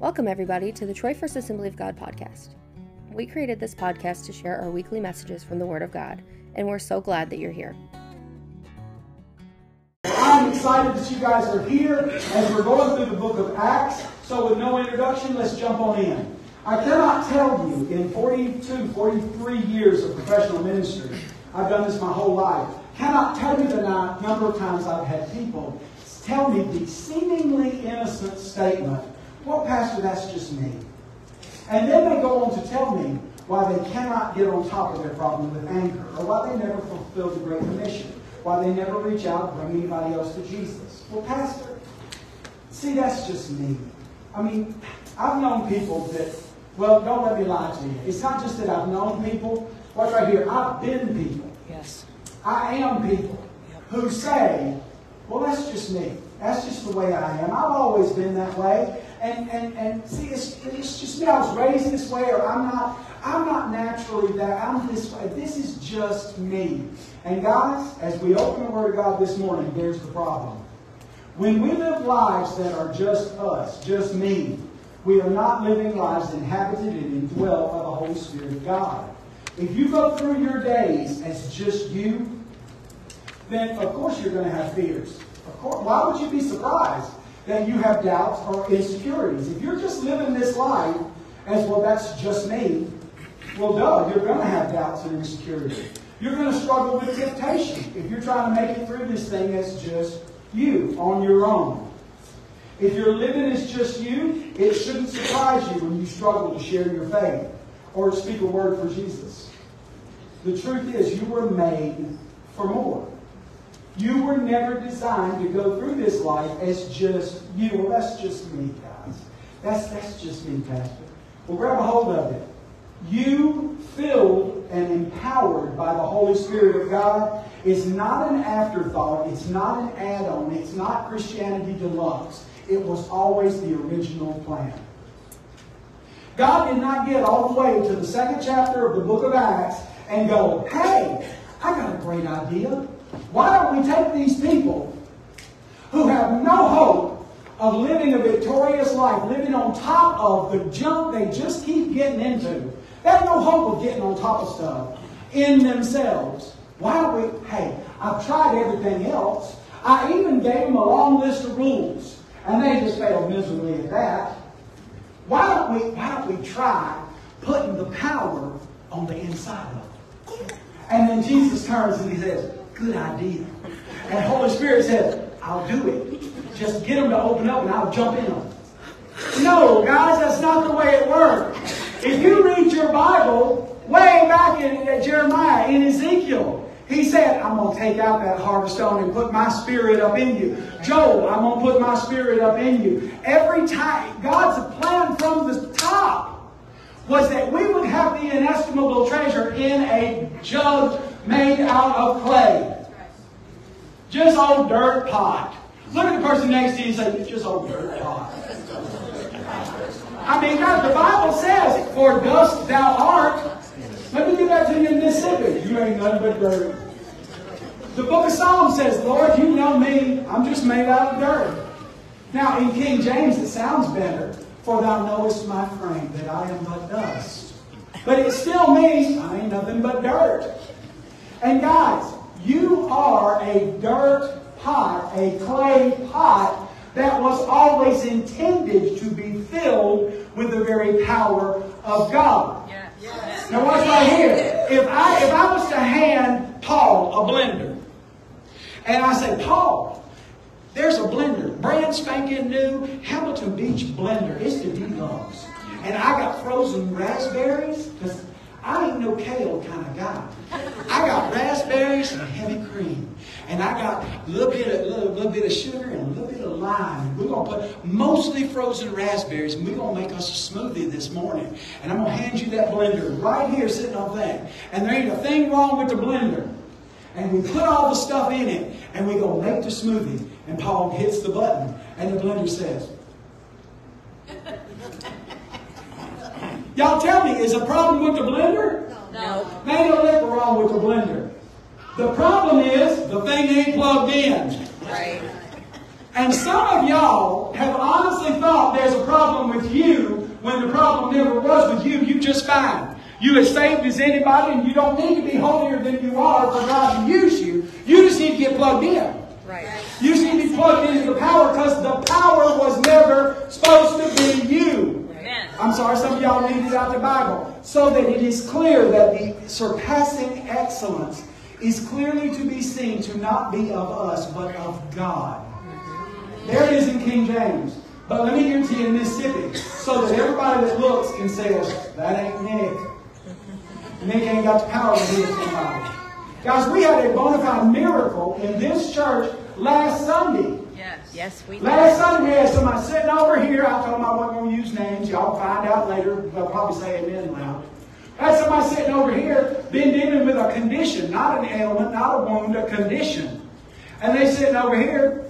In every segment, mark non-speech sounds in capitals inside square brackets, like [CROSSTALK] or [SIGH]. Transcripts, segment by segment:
Welcome, everybody, to the Troy First Assembly of God podcast. We created this podcast to share our weekly messages from the Word of God, and we're so glad that you're here. I'm excited that you guys are here as we're going through the book of Acts. So, with no introduction, let's jump on in. I cannot tell you in 42, 43 years of professional ministry, I've done this my whole life, cannot tell you the number of times I've had people tell me the seemingly innocent statement well, Pastor, that's just me. And then they go on to tell me why they cannot get on top of their problem with anger, or why they never fulfill the Great Commission, why they never reach out and bring anybody else to Jesus. Well, Pastor, see, that's just me. I mean, I've known people that, well, don't let me lie to you. It's not just that I've known people. Watch right here. I've been people. Yes. I am people yep. who say, well, that's just me. That's just the way I am. I've always been that way. And, and, and see, it's, it's just me. I was raised this way, or I'm not, I'm not naturally that. I'm this way. This is just me. And guys, as we open the Word of God this morning, here's the problem. When we live lives that are just us, just me, we are not living lives inhabited and indwelt by the Holy Spirit of God. If you go through your days as just you, then of course you're going to have fears. Of course, why would you be surprised? That you have doubts or insecurities. If you're just living this life as, well, that's just me, well, duh, you're going to have doubts and insecurities. You're going to struggle with temptation if you're trying to make it through this thing as just you on your own. If you're living as just you, it shouldn't surprise you when you struggle to share your faith or speak a word for Jesus. The truth is, you were made for more. You were never designed to go through this life as just you. Well, that's just me, guys. That's, that's just me, Pastor. Well, grab a hold of it. You, filled and empowered by the Holy Spirit of God, is not an afterthought. It's not an add on. It's not Christianity deluxe. It was always the original plan. God did not get all the way to the second chapter of the book of Acts and go, hey, I got a great idea. Why don't we take these people who have no hope of living a victorious life, living on top of the junk they just keep getting into? They have no hope of getting on top of stuff in themselves. Why don't we? Hey, I've tried everything else. I even gave them a long list of rules, and they just failed miserably at that. Why don't we? Why don't we try putting the power on the inside of them? And then Jesus turns and he says, Good idea. And Holy Spirit says, I'll do it. Just get them to open up and I'll jump in them. No, guys, that's not the way it works. If you read your Bible, way back in, Jeremiah, in Ezekiel, he said, I'm going to take out that of stone and put my spirit up in you. Joel, I'm going to put my spirit up in you. Every time, God's plan from the top was that we would have the inestimable treasure in a jug made out of clay. Just old dirt pot. Look at the person next to you and say, just old dirt pot. I mean, God, the Bible says, for dust thou art. Let me give that to you in Mississippi. You ain't nothing but dirt. The book of Psalms says, Lord, you know me. I'm just made out of dirt. Now, in King James, it sounds better. For thou knowest my frame, that I am but dust. But it still means I ain't nothing but dirt. And guys, you are a dirt pot, a clay pot that was always intended to be filled with the very power of God. Yes. Yes. Now watch right here. If I if I was to hand Paul a blender, and I say, Paul, there's a blender, brand spanking new Hamilton Beach blender. It's the deluxe. And I got frozen raspberries because I ain't no kale kind of guy. I got raspberries and heavy cream. And I got a little bit of little, little bit of sugar and a little bit of lime. We're gonna put mostly frozen raspberries, and we're gonna make us a smoothie this morning. And I'm gonna hand you that blender right here sitting on that. And there ain't a thing wrong with the blender. And we put all the stuff in it, and we go make the smoothie. And Paul hits the button, and the blender says, Y'all tell me, is a problem with the blender? No. Man. It ain't no wrong with the blender. The problem is the thing ain't plugged in. Right. And some of y'all have honestly thought there's a problem with you when the problem never was with you. You just fine. You as saved as anybody, and you don't need to be holier than you are for God to use you. You just need to get plugged in. Right. You just need to be plugged into the power because the power was never supposed to be you. I'm sorry, some of y'all need it out the Bible. So that it is clear that the surpassing excellence is clearly to be seen to not be of us, but of God. There it is in King James. But let me give it to you in Mississippi, so that everybody that looks can say, that ain't Nick. Nick ain't got the power to heal somebody. Guys, we had a bona fide miracle in this church last Sunday. Yes. We Last Sunday we had somebody sitting over here. I told them I wasn't going to use names. Y'all find out later. They'll probably say amen loud. Had somebody sitting over here, been dealing with a condition, not an ailment, not a wound, a condition. And they sitting over here,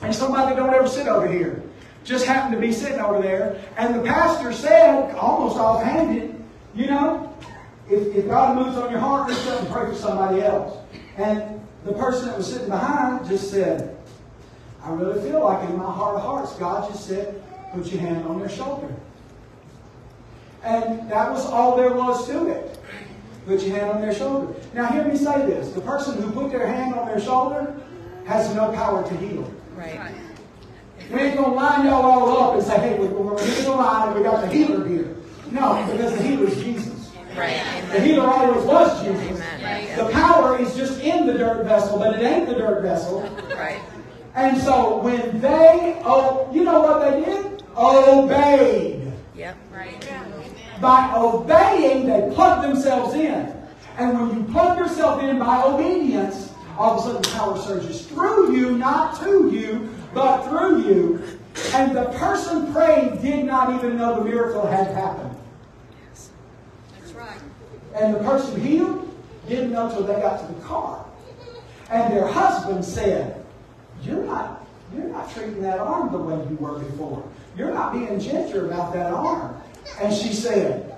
and somebody don't ever sit over here just happened to be sitting over there. And the pastor said, almost offhanded, you know, if, if God moves on your heart, up and pray for somebody else. And the person that was sitting behind just said, I really feel like in my heart of hearts, God just said, put your hand on their shoulder. And that was all there was to it. Put your hand on their shoulder. Now, hear me say this. The person who put their hand on their shoulder has no power to heal. Right. We ain't going to line y'all all up and say, hey, we're, we're in the line and we got the healer here. No, because the healer is Jesus. Right. The healer always was Jesus. The power is just in the dirt vessel, but it ain't the dirt vessel. Right. And so when they, oh, you know what they did? Obeyed. Yep. Right. By obeying, they plugged themselves in. And when you plug yourself in by obedience, all of a sudden power surges through you, not to you, but through you. And the person praying did not even know the miracle had happened. Yes. That's right. And the person healed didn't know till they got to the car. And their husband said, You're not, you're not treating that arm the way you were before. You're not being gentle about that arm. And she said,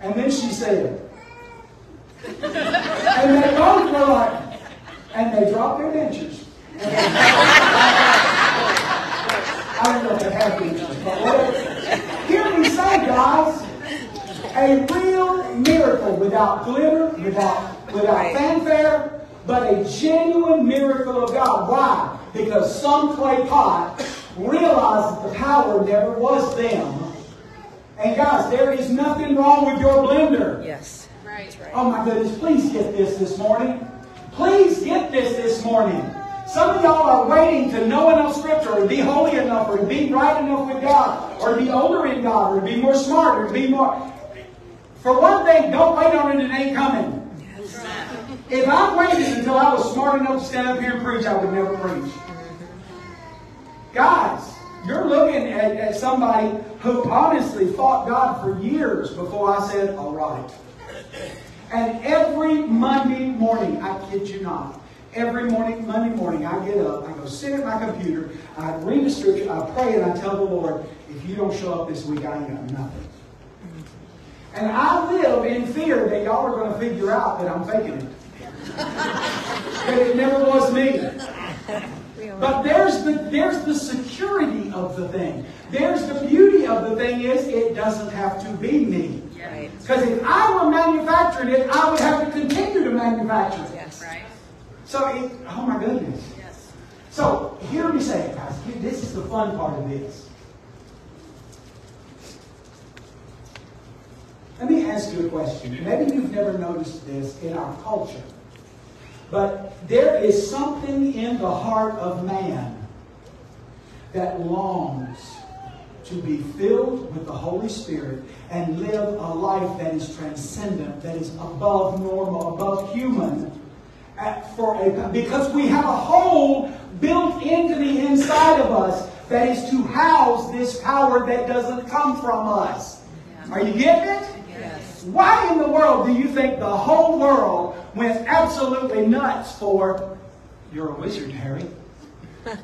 and then she said, and they both were like, and they dropped their dentures. I don't know if they have dentures, but whatever. Hear me say, guys, a real miracle without glitter, without, without fanfare, but a genuine miracle of God. Why? Because some clay pot realized that the power never was them. And guys, there is nothing wrong with your blender. Yes. Right. Right. Oh my goodness, please get this this morning. Please get this this morning. Some of y'all are waiting to know enough scripture or to be holy enough or to be right enough with God or to be older in God or to be more smart or to be more. For one thing, don't wait on it, it ain't coming. If I waited until I was smart enough to stand up here and preach, I would never preach. Guys, you're looking at, at somebody who honestly fought God for years before I said, all right. And every Monday morning, I kid you not, every morning, Monday morning, I get up, I go sit at my computer, I read the scripture, I pray, and I tell the Lord, if you don't show up this week, I ain't got nothing. And I live in fear that y'all are going to figure out that I'm faking it. [LAUGHS] that it never was me. But there's the there's the security of the thing. There's the beauty of the thing is it doesn't have to be me. Because if I were manufacturing it, I would have to continue to manufacture it. Yes. Right. So, it, oh my goodness. Yes. So, hear me say it, guys. This is the fun part of this. Let me ask you a question. Maybe you've never noticed this in our culture. But there is something in the heart of man that longs to be filled with the Holy Spirit and live a life that is transcendent, that is above normal, above human. At- For a, because we have a hole built into the inside of us that is to house this power that doesn't come from us. Are you getting it? Why in the world do you think the whole world went absolutely nuts for you're a wizard, Harry? [LAUGHS]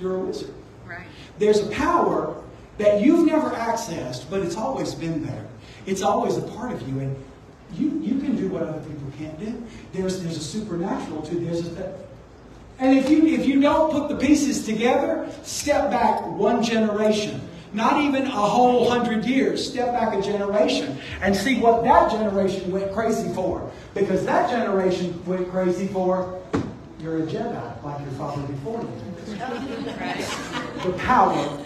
You're a wizard. Right. There's a power that you've never accessed, but it's always been there. It's always a part of you, and you, you can do what other people can't do. There's there's a supernatural to there's a and if you if you don't put the pieces together, step back one generation. Not even a whole hundred years. Step back a generation and see what that generation went crazy for. Because that generation went crazy for you're a Jedi like your father before you. The power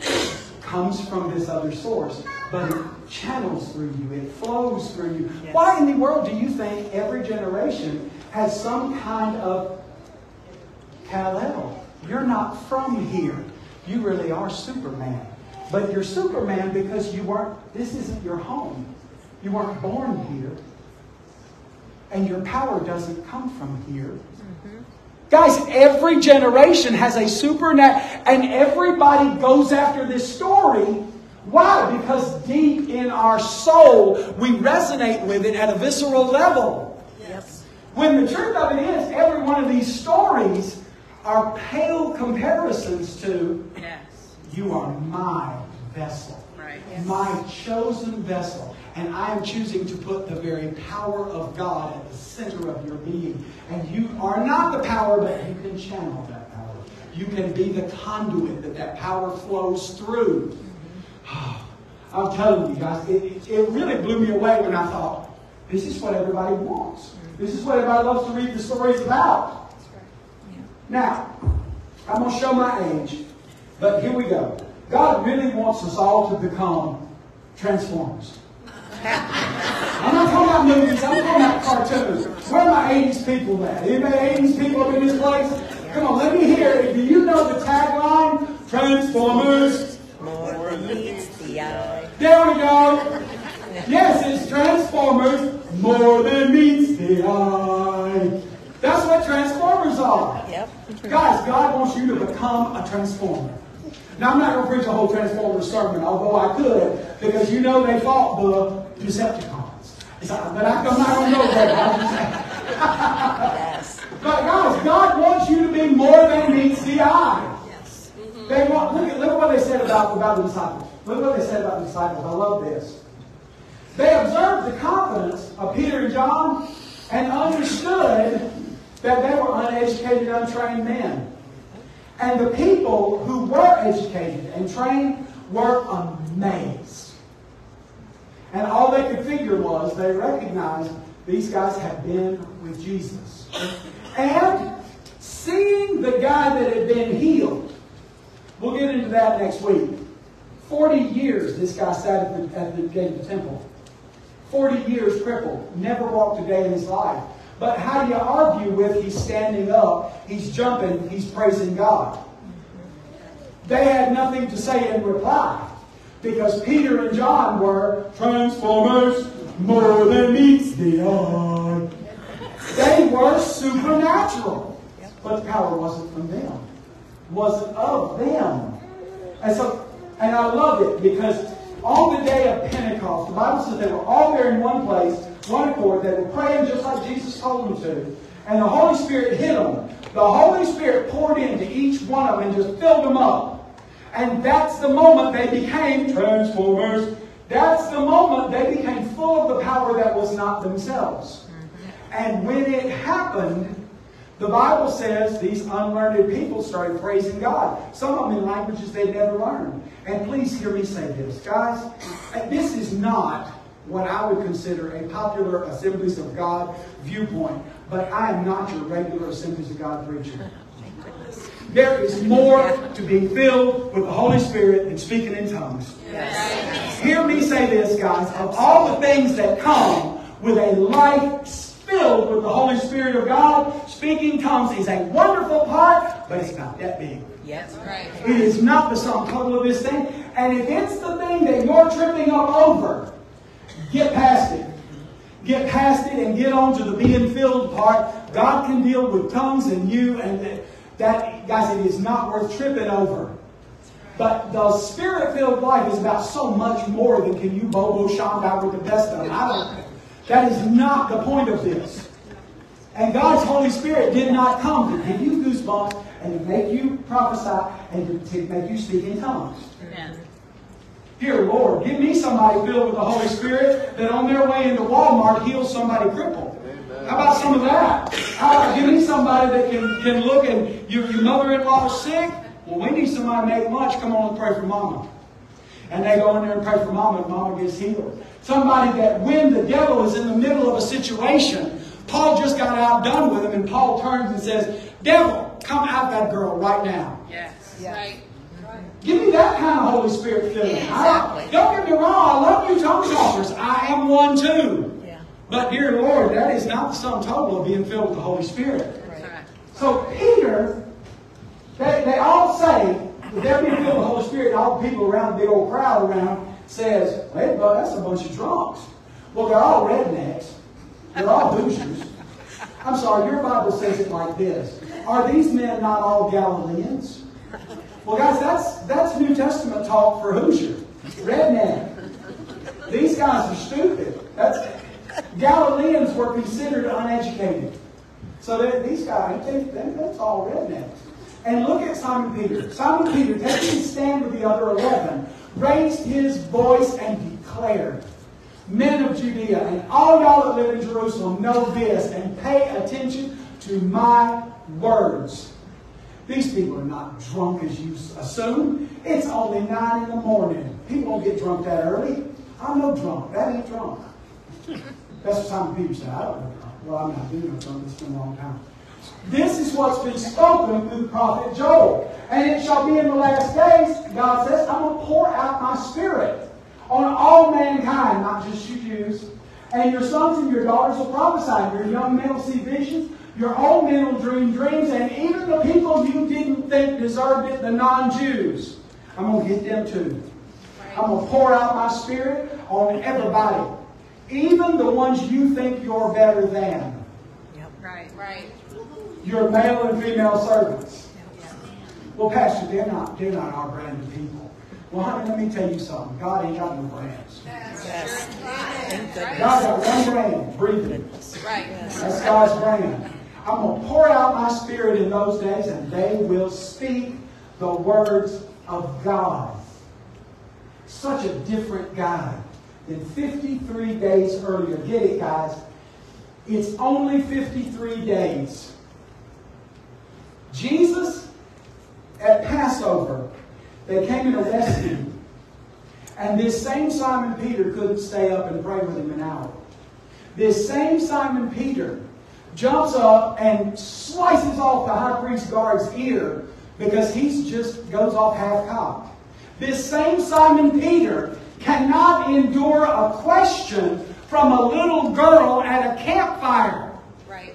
comes from this other source, but it channels through you, it flows through you. Yes. Why in the world do you think every generation has some kind of Kal-El? You're not from here. You really are Superman. But you're Superman because you weren't, this isn't your home. You weren't born here. And your power doesn't come from here. Mm-hmm. Guys, every generation has a supernatural, and everybody goes after this story. Why? Because deep in our soul, we resonate with it at a visceral level. Yes. When the truth of it is, every one of these stories are pale comparisons to Yes. You are my vessel, Right. my chosen vessel. And I am choosing to put the very power of God at the center of your being. And you are not the power, but you can channel that power. You can be the conduit that that power flows through. [SIGHS] I'm telling you guys, it, it- it really blew me away when I thought, this is what everybody wants. This is what everybody loves to read the stories about. Now, I'm going to show my age, but here we go. God really wants us all to become transformers. I'm not talking about movies, I'm talking about cartoons. Where are my 80s people at? Anybody 80s people up in this place? Come on, let me hear it. Do you know the tagline? Transformers. More than meets the eye. There we go. Yes, it's Transformers more than meets the eye. That's what Transformers are. Yep. Guys, God wants you to become a transformer. Now, I'm not going to preach a whole Transformers sermon, although I could, because you know they fought the Decepticons. But I, I'm not going to go there. Yes. [LAUGHS] But guys, God wants you to be more than meets the eye. Yes. Mm-hmm. They want, look, at, look at what they said about, about the disciples. Look at what they said about the disciples. I love this. They observed the confidence of Peter and John and understood that they were uneducated, untrained men. And the people who were educated and trained were amazed. And all they could figure was they recognized these guys had been with Jesus. And seeing the guy that had been healed, we'll get into that next week. 40 years this guy sat at the, at the gate of the temple. 40 years crippled, never walked a day in his life. But how do you argue with he's standing up, he's jumping, he's praising God? They had nothing to say in reply because Peter and John were transformers more than meets the eye. They were supernatural, but the power wasn't from them, wasn't of them. And so, and I love it because on the day of Pentecost, the Bible says they were all there in one place, one accord. They were praying just like Jesus told them to. And the Holy Spirit hit them. The Holy Spirit poured into each one of them and just filled them up. And that's the moment they became transformers. That's the moment they became full of the power that was not themselves. And when it happened, the Bible says these unlearned people started praising God. Some of them in languages they'd never learned. And please hear me say this, guys. This is not what I would consider a popular Assemblies of God viewpoint, but I am not your regular Assemblies of God preacher. [LAUGHS] There is more to being filled with the Holy Spirit than speaking in tongues. Hear me say this, guys. Of all the things that come with a life filled with the Holy Spirit of God, speaking tongues is a wonderful part, but it's not that big. Yes. Right. It is not the sum total of this thing. And if it's the thing that you're tripping up over, get past it. Get past it and get on to the being filled part. God can deal with tongues and you and that, that guys, it is not worth tripping over. But the spirit-filled life is about so much more than can you bobo shamba with the best of them. I don't. That is not the point of this. And God's Holy Spirit did not come to give you goosebumps and to make you prophesy and to, to make you speak in tongues. Amen. Here, Lord, give me somebody filled with the Holy Spirit that on their way into Walmart heals somebody crippled. How about some of that? How about give me somebody that can, can look and your, your mother-in-law is sick? Well, we need somebody to make lunch. Come on and pray for mama. And they go in there and pray for mama, and mama gets healed. Somebody that when the devil is in the middle of a situation, Paul just got outdone with him, and Paul turns and says, Devil, come out that girl right now. Yes. Yeah. Right. Give me that kind of Holy Spirit feeling. Exactly. I, don't get me wrong, I love you tongue talkers. I am one too. Yeah. But dear Lord, that is not the sum total of being filled with the Holy Spirit. Right. So Peter, they, they all say, that they're being filled with the Holy Spirit, and all the people around, the big old crowd around, says, hey, bud, that's a bunch of drunks. Well, they're all rednecks. They're all Hoosiers. I'm sorry, your Bible says it like this. Are these men not all Galileans? Well, guys, that's, that's New Testament talk for Hoosier. Redneck. These guys are stupid. That's, Galileans were considered uneducated. So these guys, they, they, that's all rednecks. And look at Simon Peter. Simon Peter, taking his stand with the other eleven, raised his voice and declared, Men of Judea, and all y'all that live in Jerusalem, know this and pay attention to my words. These people are not drunk as you assume. It's only nine in the morning. People don't get drunk that early. I'm no drunk. That ain't drunk. That's what Simon Peter said. I don't know. Well, I'm not doing no drunk. It's been a long time. This is what's been spoken through the prophet Joel. And it shall be in the last days, God says, I'm going to pour out my spirit on all mankind, not just you Jews. And your sons and your daughters will prophesy. Your young men will see visions. Your own men will dream dreams. And even the people you didn't think deserved it, the non-Jews, I'm going to get them too. I'm going to pour out my spirit on everybody. Even the ones you think you're better than. Yep. Right. Right. Your male and female servants. Well, Pastor, they're not, they're not our brand of people. Well, honey, let me tell you something. God ain't got no brands. Yes. Thank God goodness. got one brand, breathing. Right. That's God's brand. I'm going to pour out my spirit in those days, and they will speak the words of God. Such a different God than 53 days earlier. Get it, guys? It's only 53 days. Jesus, at Passover, they came arrested him. And this same Simon Peter couldn't stay up and pray with him an hour. This same Simon Peter jumps up and slices off the high priest guard's ear because he just goes off half cocked. This same Simon Peter cannot endure a question from a little girl at a campfire. Right.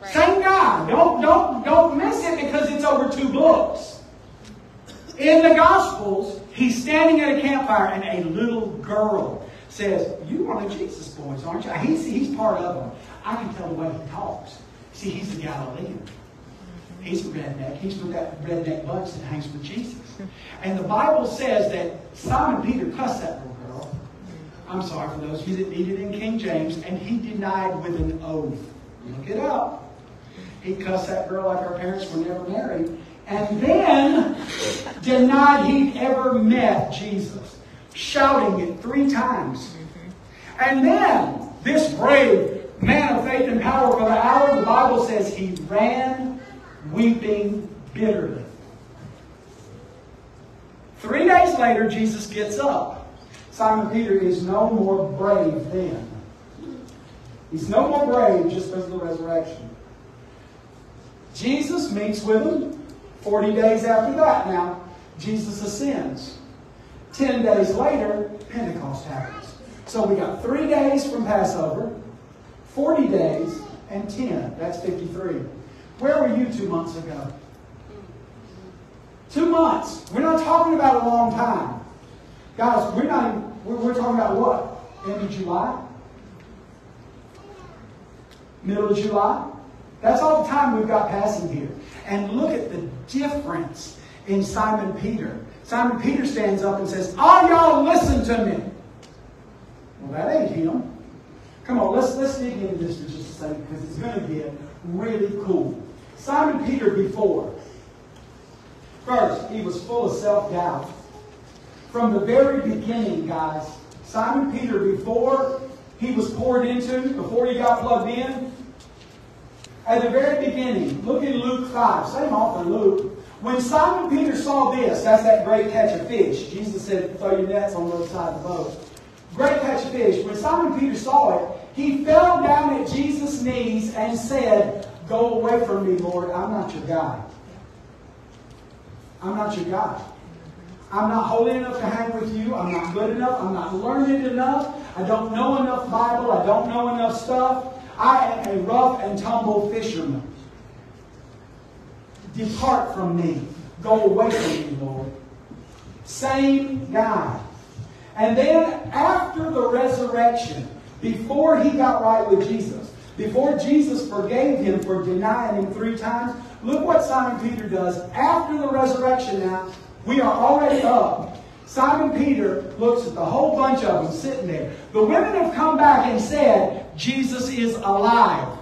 Right. Same guy. Don't don't don't miss it because it's over two books. In the Gospels, he's standing at a campfire and a little girl says, "You are the Jesus' boys, aren't you?" He's he's part of them. I can tell the way he talks. See, he's a Galilean. He's a redneck. He's from that redneck bunch that hangs with Jesus. And the Bible says that Simon Peter cussed that little girl. I'm sorry for those of you that need it in King James, and he denied with an oath. Look it up. He cussed that girl like our parents were never married, and then denied he'd ever met Jesus, shouting it three times. And then this brave man of faith and power for the hour, the Bible says he ran weeping bitterly. Three days later, Jesus gets up. Simon Peter is no more brave then. He's no more brave just because of the resurrection. Jesus meets with him 40 days after that. Now, Jesus ascends. 10 days later, Pentecost happens. So we got three days from Passover, 40 days, and 10. That's 53. Where were you two months ago? Two months. We're not talking about a long time. Guys, we're not even, we're, we're talking about what? End of July? Middle of July? That's all the time we've got passing here. And look at the difference in Simon Peter. Simon Peter stands up and says, All y'all listen to me. Well, that ain't him. Come on, let's, let's dig into this for just a second because it's going to get really cool. Simon Peter before. First, he was full of self-doubt. From the very beginning, guys, Simon Peter before he was poured into, before he got plugged in, at the very beginning, look in Luke 5. Same author, Luke. When Simon Peter saw this, that's that great catch of fish. Jesus said, throw your nets on the other side of the boat. Great catch of fish. When Simon Peter saw it, he fell down at Jesus' knees and said, Go away from me, Lord. I'm not your guy. I'm not your guy. I'm not holy enough to hang with you. I'm not good enough. I'm not learned enough. I don't know enough Bible. I don't know enough stuff. I am a rough and tumble fisherman. Depart from me. Go away from me, Lord. Same guy. And then after the resurrection, before he got right with Jesus, before Jesus forgave him for denying him three times, look what Simon Peter does. After the resurrection now, we are already up. Simon Peter looks at the whole bunch of them sitting there. The women have come back and said, Jesus is alive.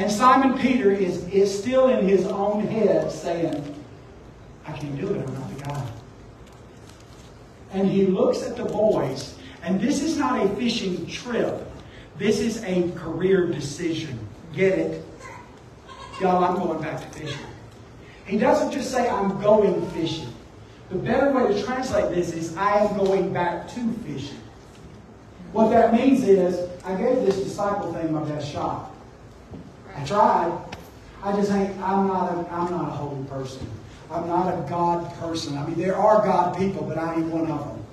And Simon Peter is, is still in his own head saying, I can't do it, I'm not the guy. And he looks at the boys, and this is not a fishing trip. This is a career decision. Get it? Y'all, I'm going back to fishing. He doesn't just say, I'm going fishing. The better way to translate this is, I am going back to fishing. What that means is, I gave this disciple thing my best shot. I tried. I just ain't, I'm not a, I'm not a holy person. I'm not a God person. I mean, there are God people, but I ain't one of them.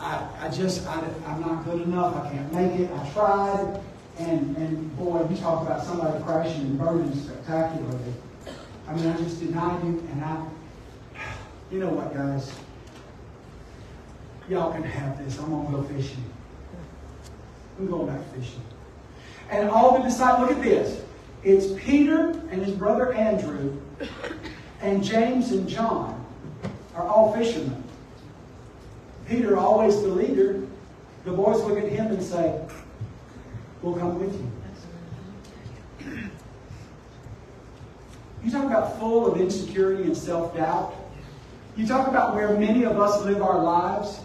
I, I just, I, I'm not good enough. I can't make it. I tried. And, and boy, you talk about somebody crashing and burning spectacularly. I mean, I just denied him, and I, you know what, guys? Y'all can have this. I'm going to go fishing. I'm going back fishing. And all the disciples, look at this. It's Peter and his brother Andrew and James and John are all fishermen. Peter, always the leader, the boys look at him and say, We'll come with you. You talk about full of insecurity and self doubt. You talk about where many of us live our lives.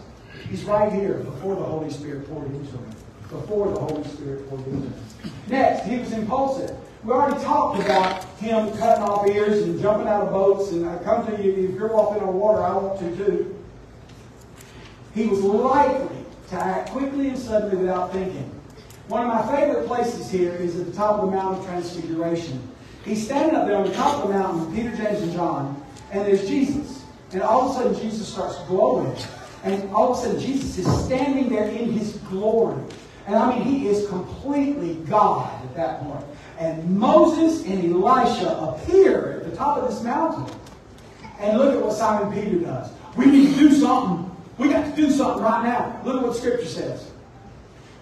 He's right here before the Holy Spirit poured into him. Before the Holy Spirit poured into him. Next, he was impulsive. We already talked about him cutting off ears and jumping out of boats. And I come to you, if you're walking on water, I want to too. He was likely to act quickly and suddenly without thinking. One of my favorite places here is at the top of the Mount of Transfiguration. He's standing up there on the top of the mountain Peter, James, and John, and there's Jesus. And all of a sudden, Jesus starts glowing. And all of a sudden, Jesus is standing there in his glory. And I mean, he is completely God at that point. And Moses and Elisha appear at the top of this mountain. And look at what Simon Peter does. We need to do something. We got to do something right now. Look at what Scripture says.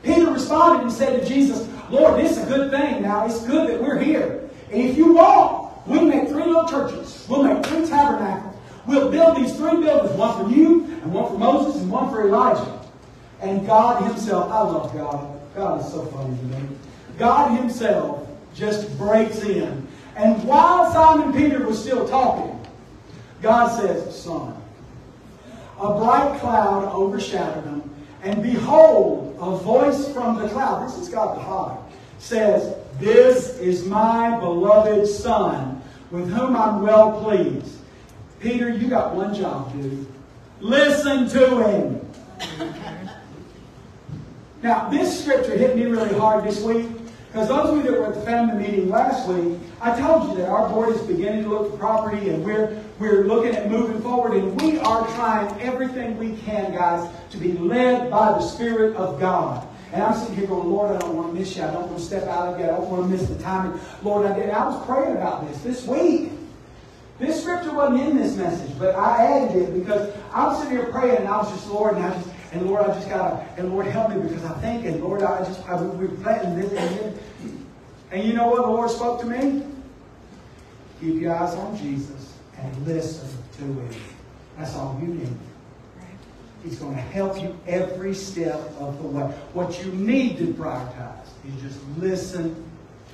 Peter responded and said to Jesus, Lord, this is a good thing now. It's good that we're here. And if you want, we'll make three little churches. We'll make three tabernacles. We'll build these three buildings, one for you, and one for Moses, and one for Elijah. And God himself, I love God. God is so funny to me. God himself just breaks in. And while Simon Peter was still talking, God says, Son, a bright cloud overshadowed him, and behold, a voice from the cloud, this is God the Father, says, This is my beloved Son, with whom I'm well pleased. Peter, you got one job, dude. Listen to him. Now, this scripture hit me really hard this week because those of you that were at the family meeting last week, I told you that our board is beginning to look for property and we're, we're looking at moving forward and we are trying everything we can, guys, to be led by the Spirit of God. And I'm sitting here going, Lord, I don't want to miss you. I don't want to step out of you. I don't want to miss the timing. Lord, I did. I was praying about this this week. This scripture wasn't in this message, but I added it because I was sitting here praying and I was just, Lord, and I just, and Lord, I just gotta, and Lord, help me because I think, and Lord, I just, I, we're planting this and this. And you know what the Lord spoke to me? Keep your eyes on Jesus and listen to Him. That's all you need. He's going to help you every step of the way. What you need to prioritize is just listen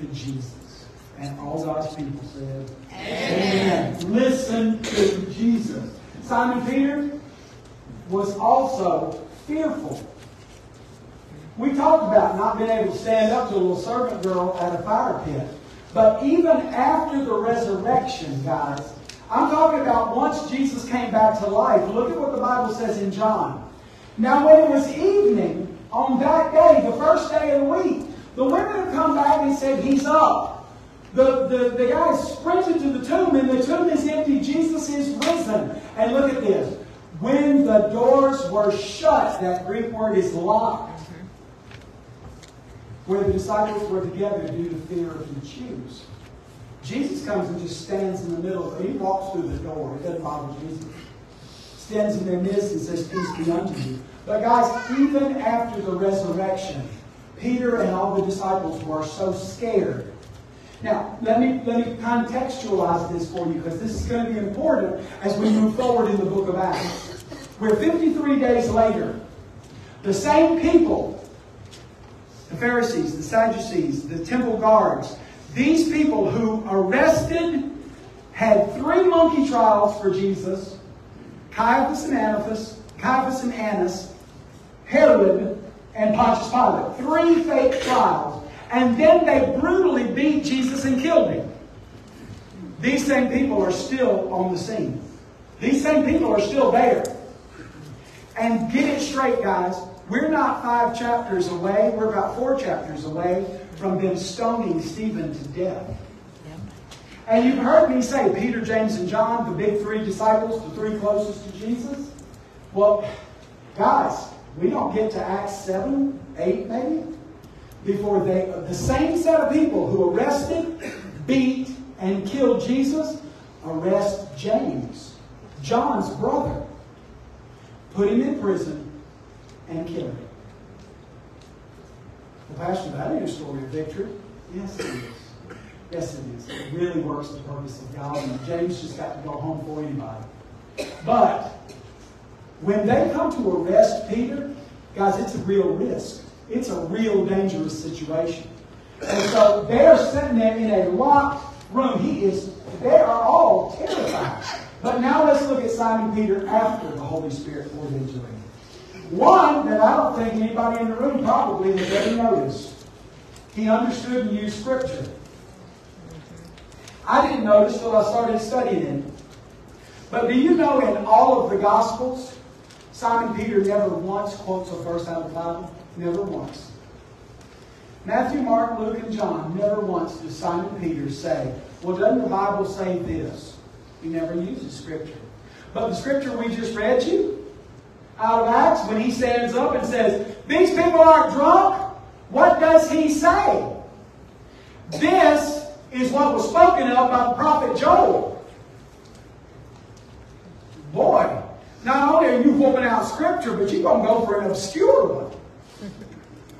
to Jesus. And all God's people said, Amen. Amen. Listen to Jesus. Simon Peter was also fearful. We talked about not being able to stand up to a little servant girl at a fire pit. But even after the resurrection, guys, I'm talking about once Jesus came back to life. Look at what the Bible says in John. Now, when it was evening on that day, the first day of the week, the women had come back and said, He's up. The, the, the guys sprinted to the tomb, and the tomb is empty. Jesus is risen. And look at this. When the doors were shut, that Greek word is locked, mm-hmm. where the disciples were together due to fear of the Jews. Jesus comes and just stands in the middle. He walks through the door. It doesn't bother Jesus. Stands in their midst and says, Peace be unto you. But guys, even after the resurrection, Peter and all the disciples were so scared. Now, let me, let me contextualize this for you because this is going to be important as we move forward in the book of Acts. We're 53 days later. The same people, the Pharisees, the Sadducees, the temple guards, these people who arrested, had three monkey trials for Jesus Caiaphas and Annas, Caiaphas and Annas, Herod, and Pontius Pilate. Three fake trials. And then they brutally beat Jesus and killed him. These same people are still on the scene. These same people are still there. And get it straight, guys. We're not five chapters away. We're about four chapters away from them stoning Stephen to death. And you've heard me say Peter, James, and John, the big three disciples, the three closest to Jesus. Well, guys, we don't get to Acts 7, 8 maybe, before they, the same set of people who arrested, beat, and killed Jesus arrest James, John's brother, put him in prison, and kill him. Well, Pastor, that ain't a story of victory. Yes, it is. Yes, it is. It really works the purpose of God, and James just got to go home for anybody. But when they come to arrest Peter, guys, it's a real risk. It's a real dangerous situation. And so they're sitting there in a locked room. He is, they are all terrified. But now let's look at Simon Peter after the Holy Spirit poured into him. One that I don't think anybody in the room probably has ever noticed. He understood and used Scripture. I didn't notice till I started studying it. But do you know in all of the Gospels, Simon Peter never once quotes a verse out of the Bible? Never once. Matthew, Mark, Luke, and John, never once does Simon Peter say, Well, doesn't the Bible say this? He never uses Scripture. But the Scripture we just read you, out of Acts, when he stands up and says, These people aren't drunk, what does he say? This is what was spoken of by the prophet Joel. Boy, not only are you whooping out Scripture, but you're going to go for an obscure one.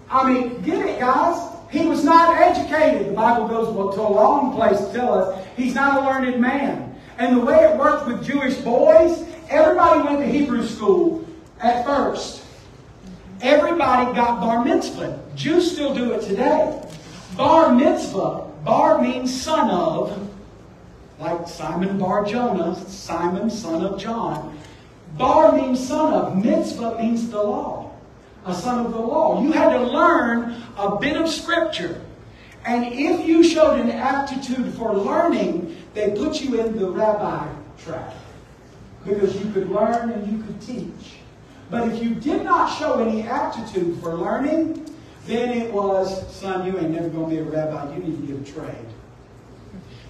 I mean, get it, guys. He was not educated. The Bible goes to a long place to tell us he's not a learned man. And the way it worked with Jewish boys, everybody went to Hebrew school at first. Everybody got bar mitzvah. Jews still do it today. Bar mitzvah, bar means son of, like Simon Bar Jonah, Simon, son of John. Bar means son of. Mitzvah means the law. A son of the law. You had to learn a bit of scripture. And if you showed an aptitude for learning, they put you in the rabbi track. Because you could learn and you could teach. But if you did not show any aptitude for learning, then it was, son, you ain't never going to be a rabbi. You need to get a trade.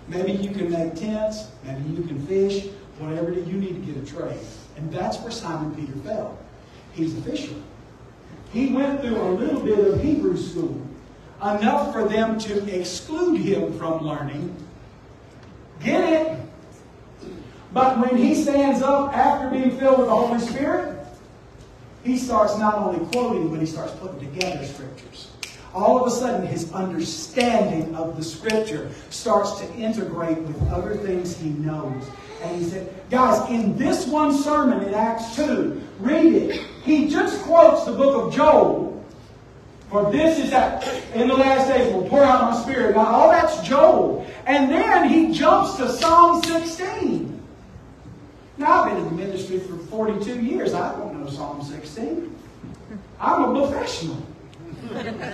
Maybe you can make tents. Maybe you can fish. Whatever it is, you need to get a trade. And that's where Simon Peter fell. He's a fisherman. He went through a little bit of Hebrew school, enough for them to exclude him from learning. Get it? But when he stands up after being filled with the Holy Spirit, he starts not only quoting, but he starts putting together scriptures. All of a sudden, his understanding of the scripture starts to integrate with other things he knows. And he said, guys, in this one sermon in Acts 2, read it. He just quotes the book of Joel. For this is that in the last days will pour out my spirit. Now, all that's Joel. And then he jumps to Psalm 16. Now, I've been in the ministry for 42 years. I don't know Psalm 16. I'm a professional.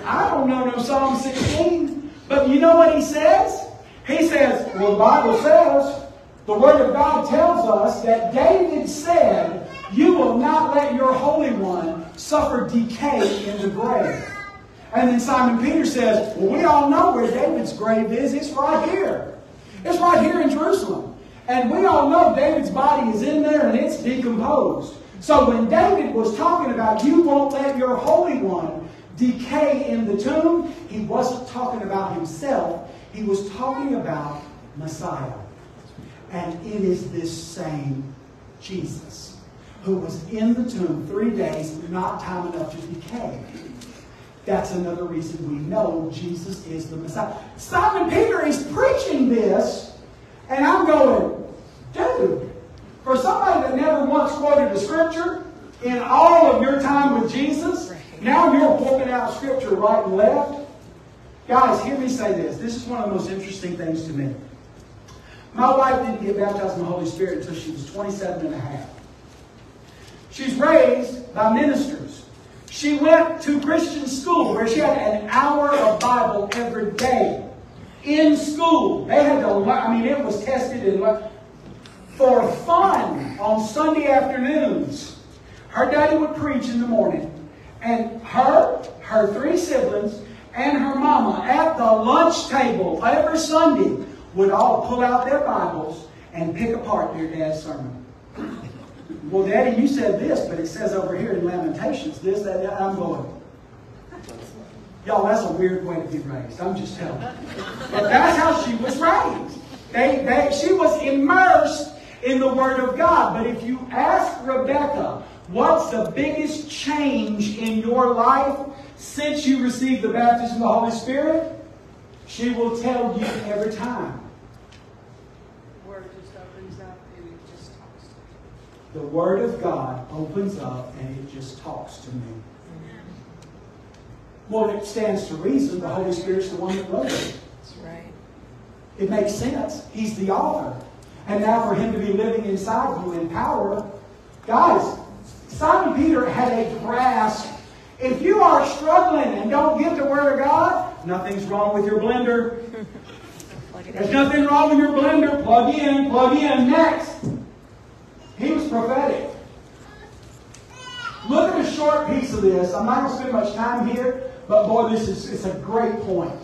I don't know no Psalm 16. But you know what he says? He says, well, the Bible says, the Word of God tells us that David said, You will not let your Holy One suffer decay in the grave. And then Simon Peter says, Well, we all know where David's grave is. It's right here. It's right here in Jerusalem. And we all know David's body is in there and it's decomposed. So when David was talking about, You won't let your Holy One decay in the tomb, he wasn't talking about himself. He was talking about Messiah. And it is this same Jesus who was in the tomb three days, not time enough to decay. That's another reason we know Jesus is the Messiah. Simon Peter is preaching this, and I'm going, dude, for somebody that never once quoted a scripture in all of your time with Jesus, now you're whooping out scripture right and left. Guys, hear me say this. This is one of the most interesting things to me. My wife didn't get baptized in the Holy Spirit until she was 27 and a half. She's raised by ministers. She went to Christian school where she had an hour of Bible every day. In school. They had to, I mean, it was tested and for fun on Sunday afternoons. Her daddy would preach in the morning. And her, her three siblings, and her mama at the lunch table every Sunday would all pull out their Bibles and pick apart their dad's sermon. Well, Daddy, you said this, but it says over here in Lamentations this, that, that. I'm going. Y'all, that's a weird way to be raised. I'm just telling you. But that's how she was raised. They, they, she was immersed in the Word of God. But if you ask Rebecca, what's the biggest change in your life since you received the baptism of the Holy Spirit? She will tell you every time. Word just opens up and it just talks to The Word of God opens up and it just talks to me. Well, it stands to reason the Holy Spirit's the one that wrote it. That's right. It makes sense. He's the author. And now for him to be living inside you in power, guys, Simon Peter had a grasp. If you are struggling and don't get the Word of God, nothing's wrong with your blender. [LAUGHS] There's nothing wrong with your blender. Plug in, plug in. Next. Prophetic. Look at a short piece of this. I'm not going to spend much time here, but boy, this is it's a great point.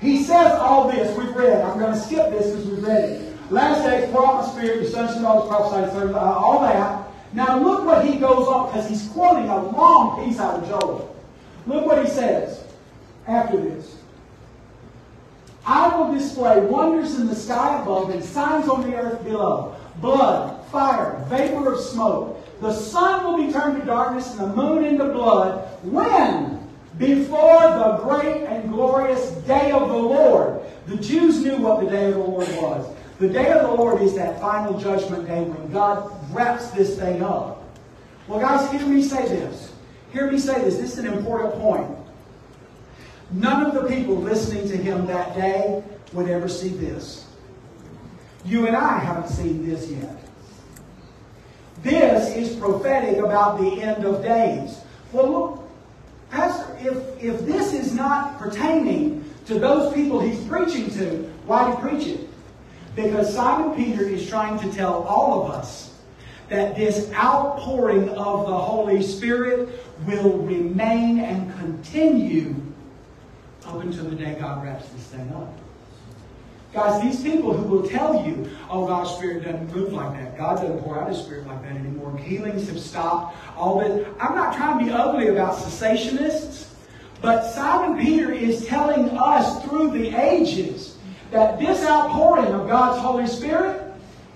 He says all this. We've read. I'm going to skip this because we've read it. Last days, my spirit, your sons and daughters prophesy, uh, all that. Now look what he goes on, because he's quoting a long piece out of Joel. Look what he says after this. I will display wonders in the sky above and signs on the earth below blood, fire, vapor of smoke. The sun will be turned to darkness and the moon into blood. When? Before the great and glorious day of the Lord. The Jews knew what the day of the Lord was. The day of the Lord is that final judgment day when God wraps this thing up. Well, guys, hear me say this. Hear me say this. This is an important point. None of the people listening to him that day would ever see this. You and I haven't seen this yet. This is prophetic about the end of days. Well, look, Pastor, if, if this is not pertaining to those people he's preaching to, why do he preach it? Because Simon Peter is trying to tell all of us that this outpouring of the Holy Spirit will remain and continue up until the day God wraps this thing up. Guys, these people who will tell you, oh, God's Spirit doesn't move like that. God doesn't pour out His Spirit like that anymore. Healings have stopped. All this. I'm not trying to be ugly about cessationists, but Simon Peter is telling us through the ages that this outpouring of God's Holy Spirit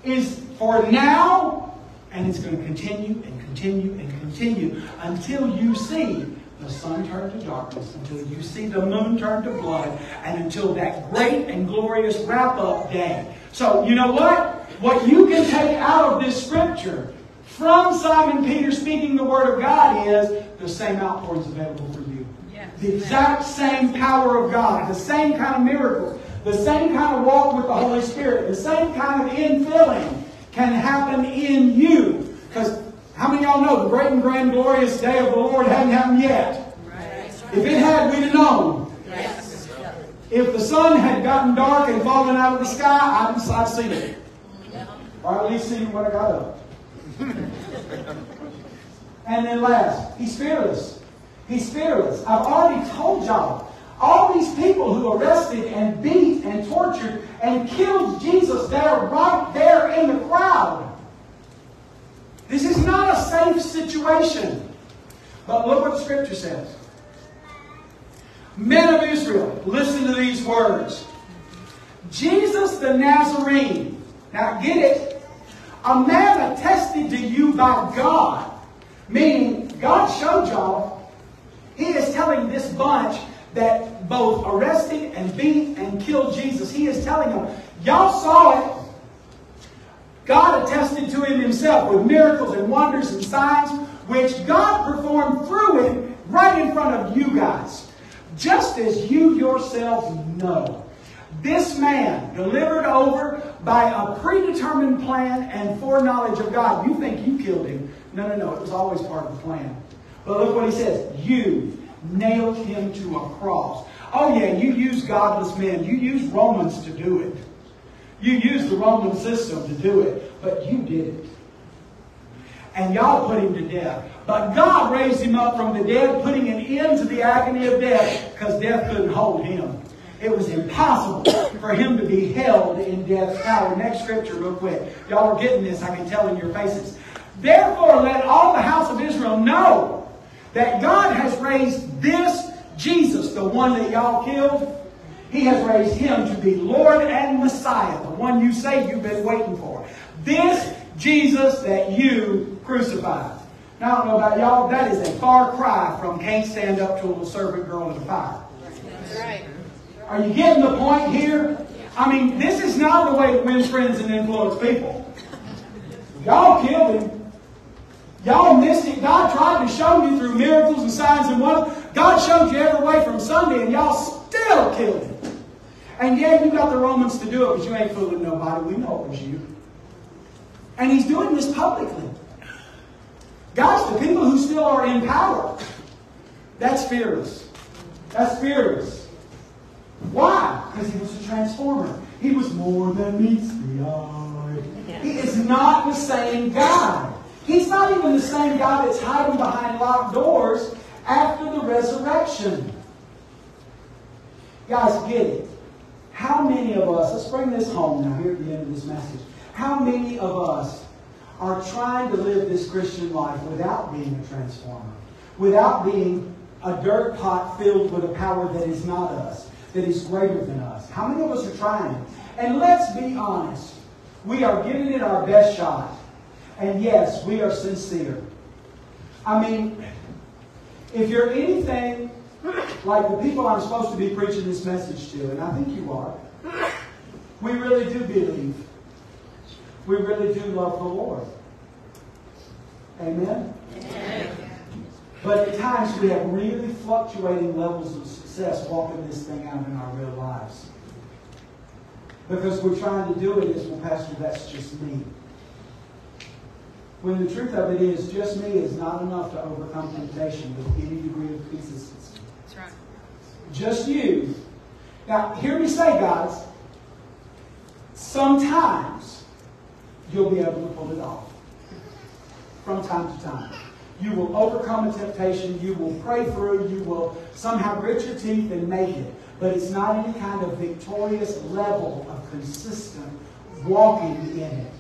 is for now, and it's going to continue and continue and continue until you see the sun turned to darkness, until you see the moon turn to blood, and until that great and glorious wrap up day. So, you know what? What you can take out of this scripture from Simon Peter speaking the Word of God is the same outpourings available for you. The exact same power of God, the same kind of miracles, the same kind of walk with the Holy Spirit, the same kind of infilling can happen in you. Because how many of y'all know the great and grand glorious day of the Lord hadn't happened yet? If it had, we'd have known. If the sun had gotten dark and fallen out of the sky, I'd, I'd seen it. Or at least seen when I got up. and then last, he's fearless. He's fearless. I've already told y'all. All these people who arrested and beat and tortured and killed Jesus, they're right there in the crowd. This is not a safe situation. But look what the scripture says. Men of Israel, listen to these words. Jesus the Nazarene. Now get it. A man attested to you by God. Meaning, God showed y'all. He is telling this bunch that both arrested and beat and killed Jesus. He is telling them, y'all saw it. God attested to him himself with miracles and wonders and signs, which God performed through him right in front of you guys. Just as you yourselves know. This man, delivered over by a predetermined plan and foreknowledge of God. You think you killed him. No, no, no. It was always part of the plan. But look what he says. You nailed him to a cross. Oh, yeah, you used godless men. You used Romans to do it. You used the Roman system to do it. But you did it. And y'all put him to death. But God raised him up from the dead, putting an end to the agony of death because death couldn't hold him. It was impossible for him to be held in death's power. Next scripture, real quick. Y'all are getting this, I can tell in your faces. Therefore, let all the house of Israel know that God has raised this Jesus, the one that y'all killed, he has raised him to be Lord and Messiah, the one you say you've been waiting for. This Jesus that you crucified. Now, I don't know about y'all, that is a far cry from can't stand up to a servant girl in the fire. Right. Are you getting the point here? I mean, this is not the way to win friends and influence people. Y'all killed him. Y'all missed it. God tried to show you through miracles and signs and wonders. God showed you every way from Sunday, and y'all still killed him. And yeah, you got the Romans to do it, but you ain't fooling nobody. We know it was you. And he's doing this publicly. Guys, the people who still are in power, that's fearless. That's fearless. Why? Because he was a transformer. He was more than meets the eye. He is not the same God. He's not even the same God that's hiding behind locked doors after the resurrection. Guys, get it. How many of us, let's bring this home now here at the end of this message. How many of us are trying to live this Christian life without being a transformer, without being a dirt pot filled with a power that is not us, that is greater than us? How many of us are trying? And let's be honest. We are giving it our best shot. And yes, we are sincere. I mean, if you're anything like the people I'm supposed to be preaching this message to, and I think you are, we really do believe. We really do love the Lord. Amen? But at times we have really fluctuating levels of success walking this thing out in our real lives. Because we're trying to do it as, well, Pastor, that's just me. When the truth of it is, just me is not enough to overcome temptation with any degree of consistency. Just you. Now, hear me say, guys, sometimes you'll be able to pull it off. From time to time. You will overcome a temptation. You will pray through. You will somehow grit your teeth and make it. But it's not any kind of victorious level of consistent walking in it.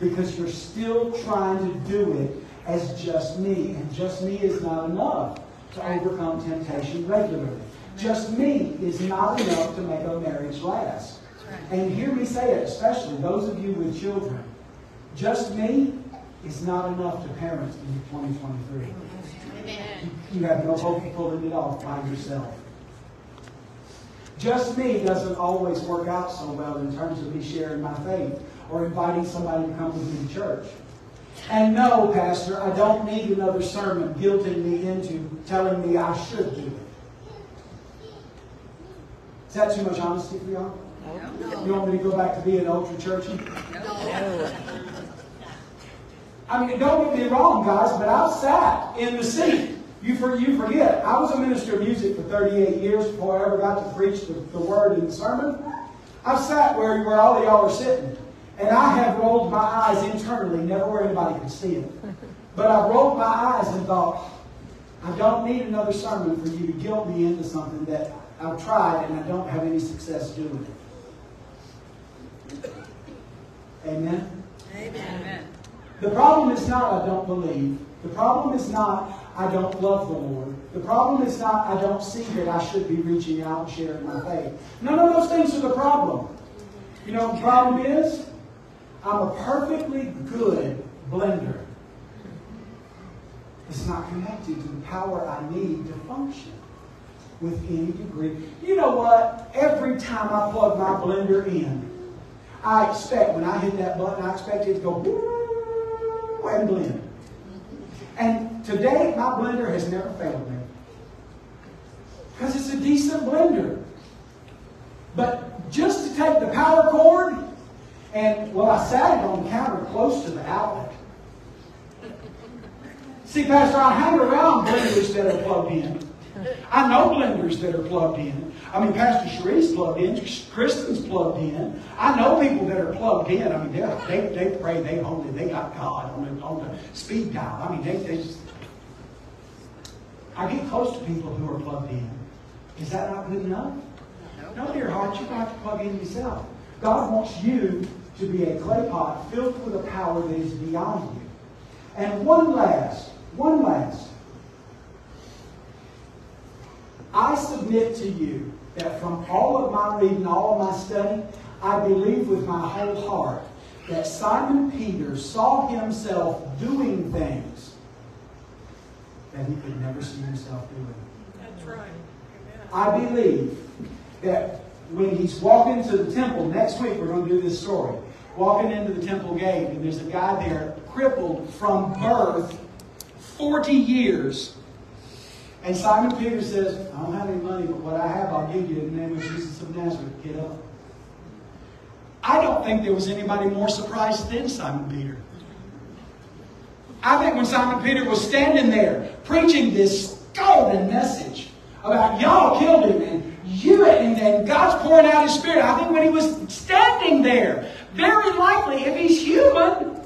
Because you're still trying to do it as just me. And just me is not enough to overcome temptation regularly. Just me is not enough to make a marriage last. And hear me say it, especially those of you with children. Just me is not enough to parent in 2023. Amen. You have no hope of pulling it off by yourself. Just me doesn't always work out so well in terms of me sharing my faith or inviting somebody to come with me to church. And no, Pastor, I don't need another sermon guilting me into telling me I should do it. Is that too much honesty for y'all? No. You want me to go back to being ultra churchy? No. I mean, don't get me wrong, guys, but I've sat in the seat You, for, you forget, I was a minister of music for 38 years before I ever got to preach the, the word in the sermon. I've sat where, where all of y'all are sitting, and I have rolled my eyes internally, never where anybody can see it. But I've rolled my eyes and thought, I don't need another sermon for you to guilt me into something that I've tried and I don't have any success doing it. Amen? Amen. The problem is not I don't believe. The problem is not I don't love the Lord. The problem is not I don't see that I should be reaching out and sharing my faith. None of those things are the problem. You know what the problem is? I'm a perfectly good blender. It's not connected to the power I need to function with any degree. You know what? Every time I plug my blender in, I expect when I hit that button, I expect it to go and blend. And today, my blender has never failed me. Because it's a decent blender. But just to take the power cord, and well, I sat it on the counter close to the outlet. See, Pastor, I hang around blenders that are plugged in. I know blenders that are plugged in. I mean, Pastor Cherie's plugged in. Kristen's plugged in. I know people that are plugged in. I mean, they, they, pray, they hold they got God on the, on the speed dial. I mean, they, they just. I get close to people who are plugged in. Is that not good enough? No, dear heart, you're going to have to plug in yourself. God wants you to be a clay pot filled with a power that is beyond you. And one last, one last. I submit to you that from all of my reading, all of my study, I believe with my whole heart that Simon Peter saw himself doing things that he could never see himself doing. That's right. Amen. I believe that when he's walking to the temple, next week we're going to do this story. Walking into the temple gate, and there's a guy there crippled from birth 40 years. And Simon Peter says, I don't have any money, but what I have I'll give you in the name of Jesus of Nazareth. Get up. I don't think there was anybody more surprised than Simon Peter. I think when Simon Peter was standing there preaching this golden message about y'all killed him and you and, and God's pouring out his spirit, I think when he was standing there, very likely, if he's human,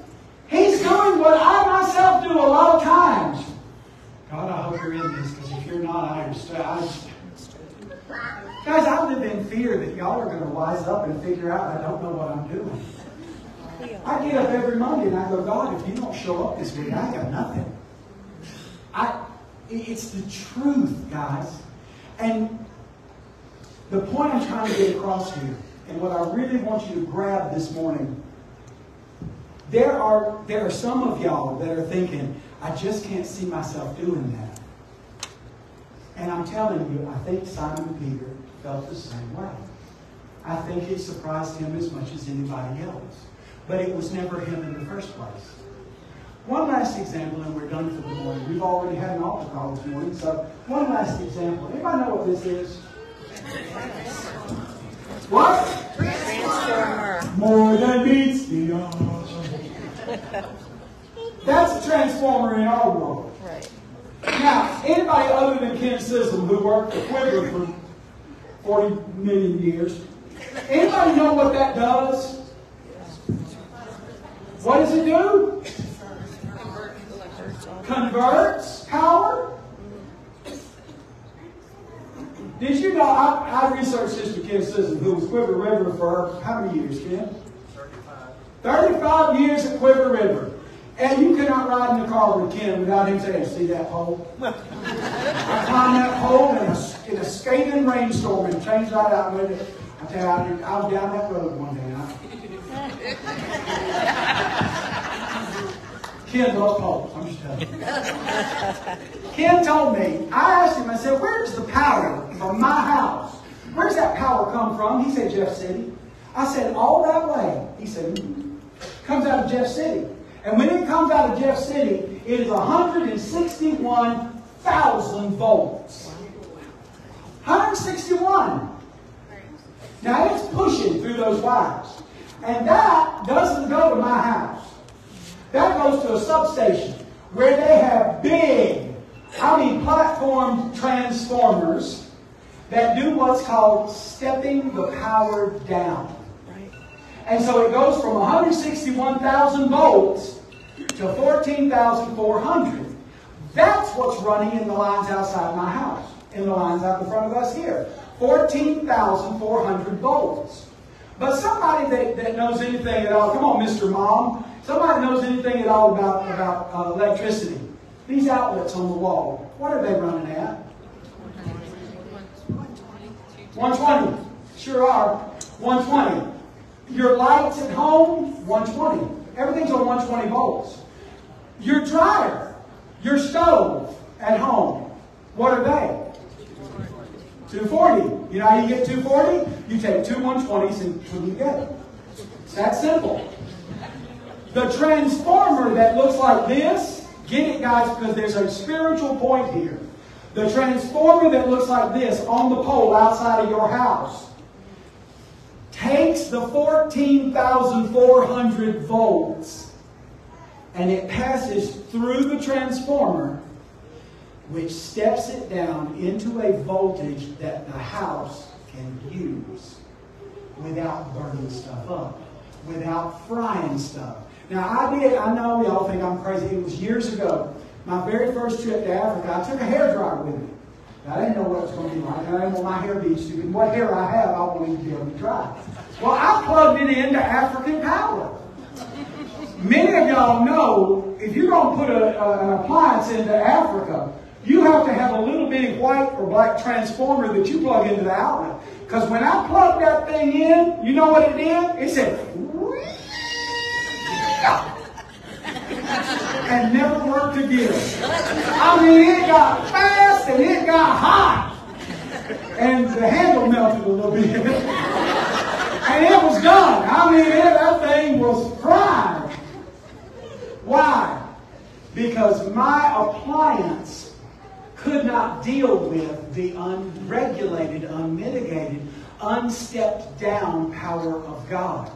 he's doing what I myself do a lot of times. God, I hope you're in this, you're not, I understand. I understand. Guys, I live in fear that y'all are going to wise up and figure out I don't know what I'm doing. I get up every Monday and I go, God, if you don't show up this week, I got nothing. I, it's the truth, guys. And the point I'm trying to get across here, and what I really want you to grab this morning, there are, there are some of y'all that are thinking, I just can't see myself doing that. And I'm telling you, I think Simon Peter felt the same way. I think it surprised him as much as anybody else. But it was never him in the first place. One last example, and we're done for the morning. We've already had an altar call this morning, so one last example. Anybody know what this is? What? Transformer. More than meets the eye. That's a transformer in our world. Now, anybody other than Ken Sissom, who worked for Cuivre for 40 million years, anybody know what that does? What does it do? Converts power. Did you know, I, I researched this with Ken Sissom, who was Cuivre River for how many years, Ken? 35 years at Cuivre River. And you cannot ride in the car with Ken without him saying, see that pole? I climbed that pole in a, in a scathing rainstorm and changed that out with it. I tell you, I, was down that road one day. I, [LAUGHS] Ken loves poles, I'm just telling you. Ken told me, I asked him, I said, where's the power from my house? Where's that power come from? He said, Jeff City. I said, all that way. He said, "Mm." comes out of Jeff City. And when it comes out of Jeff City, it is 161,000 volts. 161. Now it's pushing through those wires. And that doesn't go to my house. That goes to a substation where they have big I mean platform transformers that do what's called stepping the power down. And so it goes from 161,000 volts to 14,400. That's what's running in the lines outside my house, in the lines out in front of us here. 14,400 volts. But somebody that, that knows anything at all, come on, Mr. Mom, somebody knows anything at all about, about uh, electricity. These outlets on the wall, what are they running at? 120. Sure are. 120. Your lights at home, 120. Everything's on 120 volts. Your dryer, your stove at home, what are they? 240. You know how you get 240? You take two 120s and put them together. It's that simple. The transformer that looks like this, get it guys because there's a spiritual point here. The transformer that looks like this on the pole outside of your house takes the 14,400 volts and it passes through the transformer which steps it down into a voltage that the house can use without burning stuff up, without frying stuff. Now, I did, I know y'all think I'm crazy. It was years ago. My very first trip to Africa, I took a hair dryer with me. I didn't know what it was going to be like. I didn't want my hair to be stupid. What hair I have, I wanted to be able to dry. Well, I plugged it into African power. Many of y'all know if you're going to put a, a, an appliance into Africa, you have to have a little bitty white or black transformer that you plug into the outlet. Because when I plugged that thing in, you know what it did? It said, and never worked again. I mean, it got fast and it got hot. And the handle melted a little bit. and it was done. I mean, that thing was fried. Why? Because my appliance could not deal with the unregulated, unmitigated, unstepped down power of God.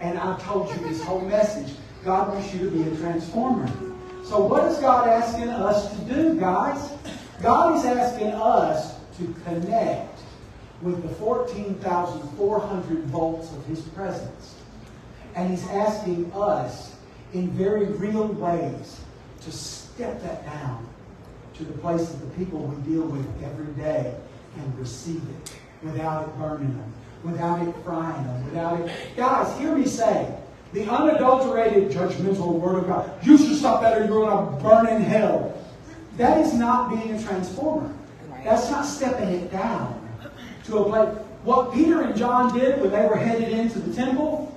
And I told you this whole message. God wants you to be a transformer. So what is God asking us to do, guys? God is asking us to connect with the 14,400 volts of His presence. And He's asking us in very real ways to step that down to the place of the people we deal with every day and receive it without it burning them, without it frying them, without it. Guys, hear me say, the unadulterated judgmental word of God, you should stop that or you're going to burn in hell. That is not being a transformer. That's not stepping it down to a place. What Peter and John did when they were headed into the temple,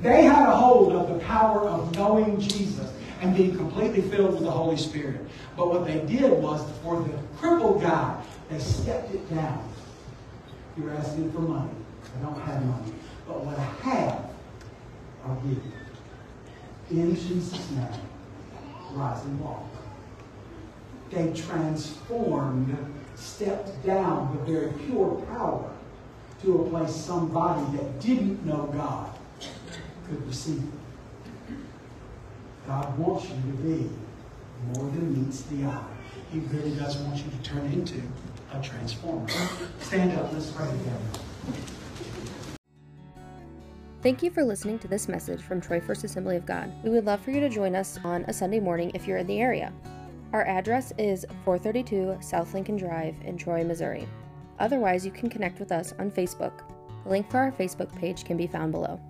they had a hold of the power of knowing Jesus and being completely filled with the Holy Spirit. But what they did was, for the crippled guy, they stepped it down. You're asking for money. I don't have money. But what I have, You. In Jesus' name, rise and walk. They transformed, stepped down the very pure power to a place somebody that didn't know God could receive it. God wants you to be more than meets the eye. He really does want you to turn into a transformer. Stand up, let's pray together. Thank you for listening to this message from Troy First Assembly of God. We would love for you to join us on a Sunday morning if you're in the area. Our address is 432 South Lincoln Drive in Troy, Missouri. Otherwise, you can connect with us on Facebook. The link for our Facebook page can be found below.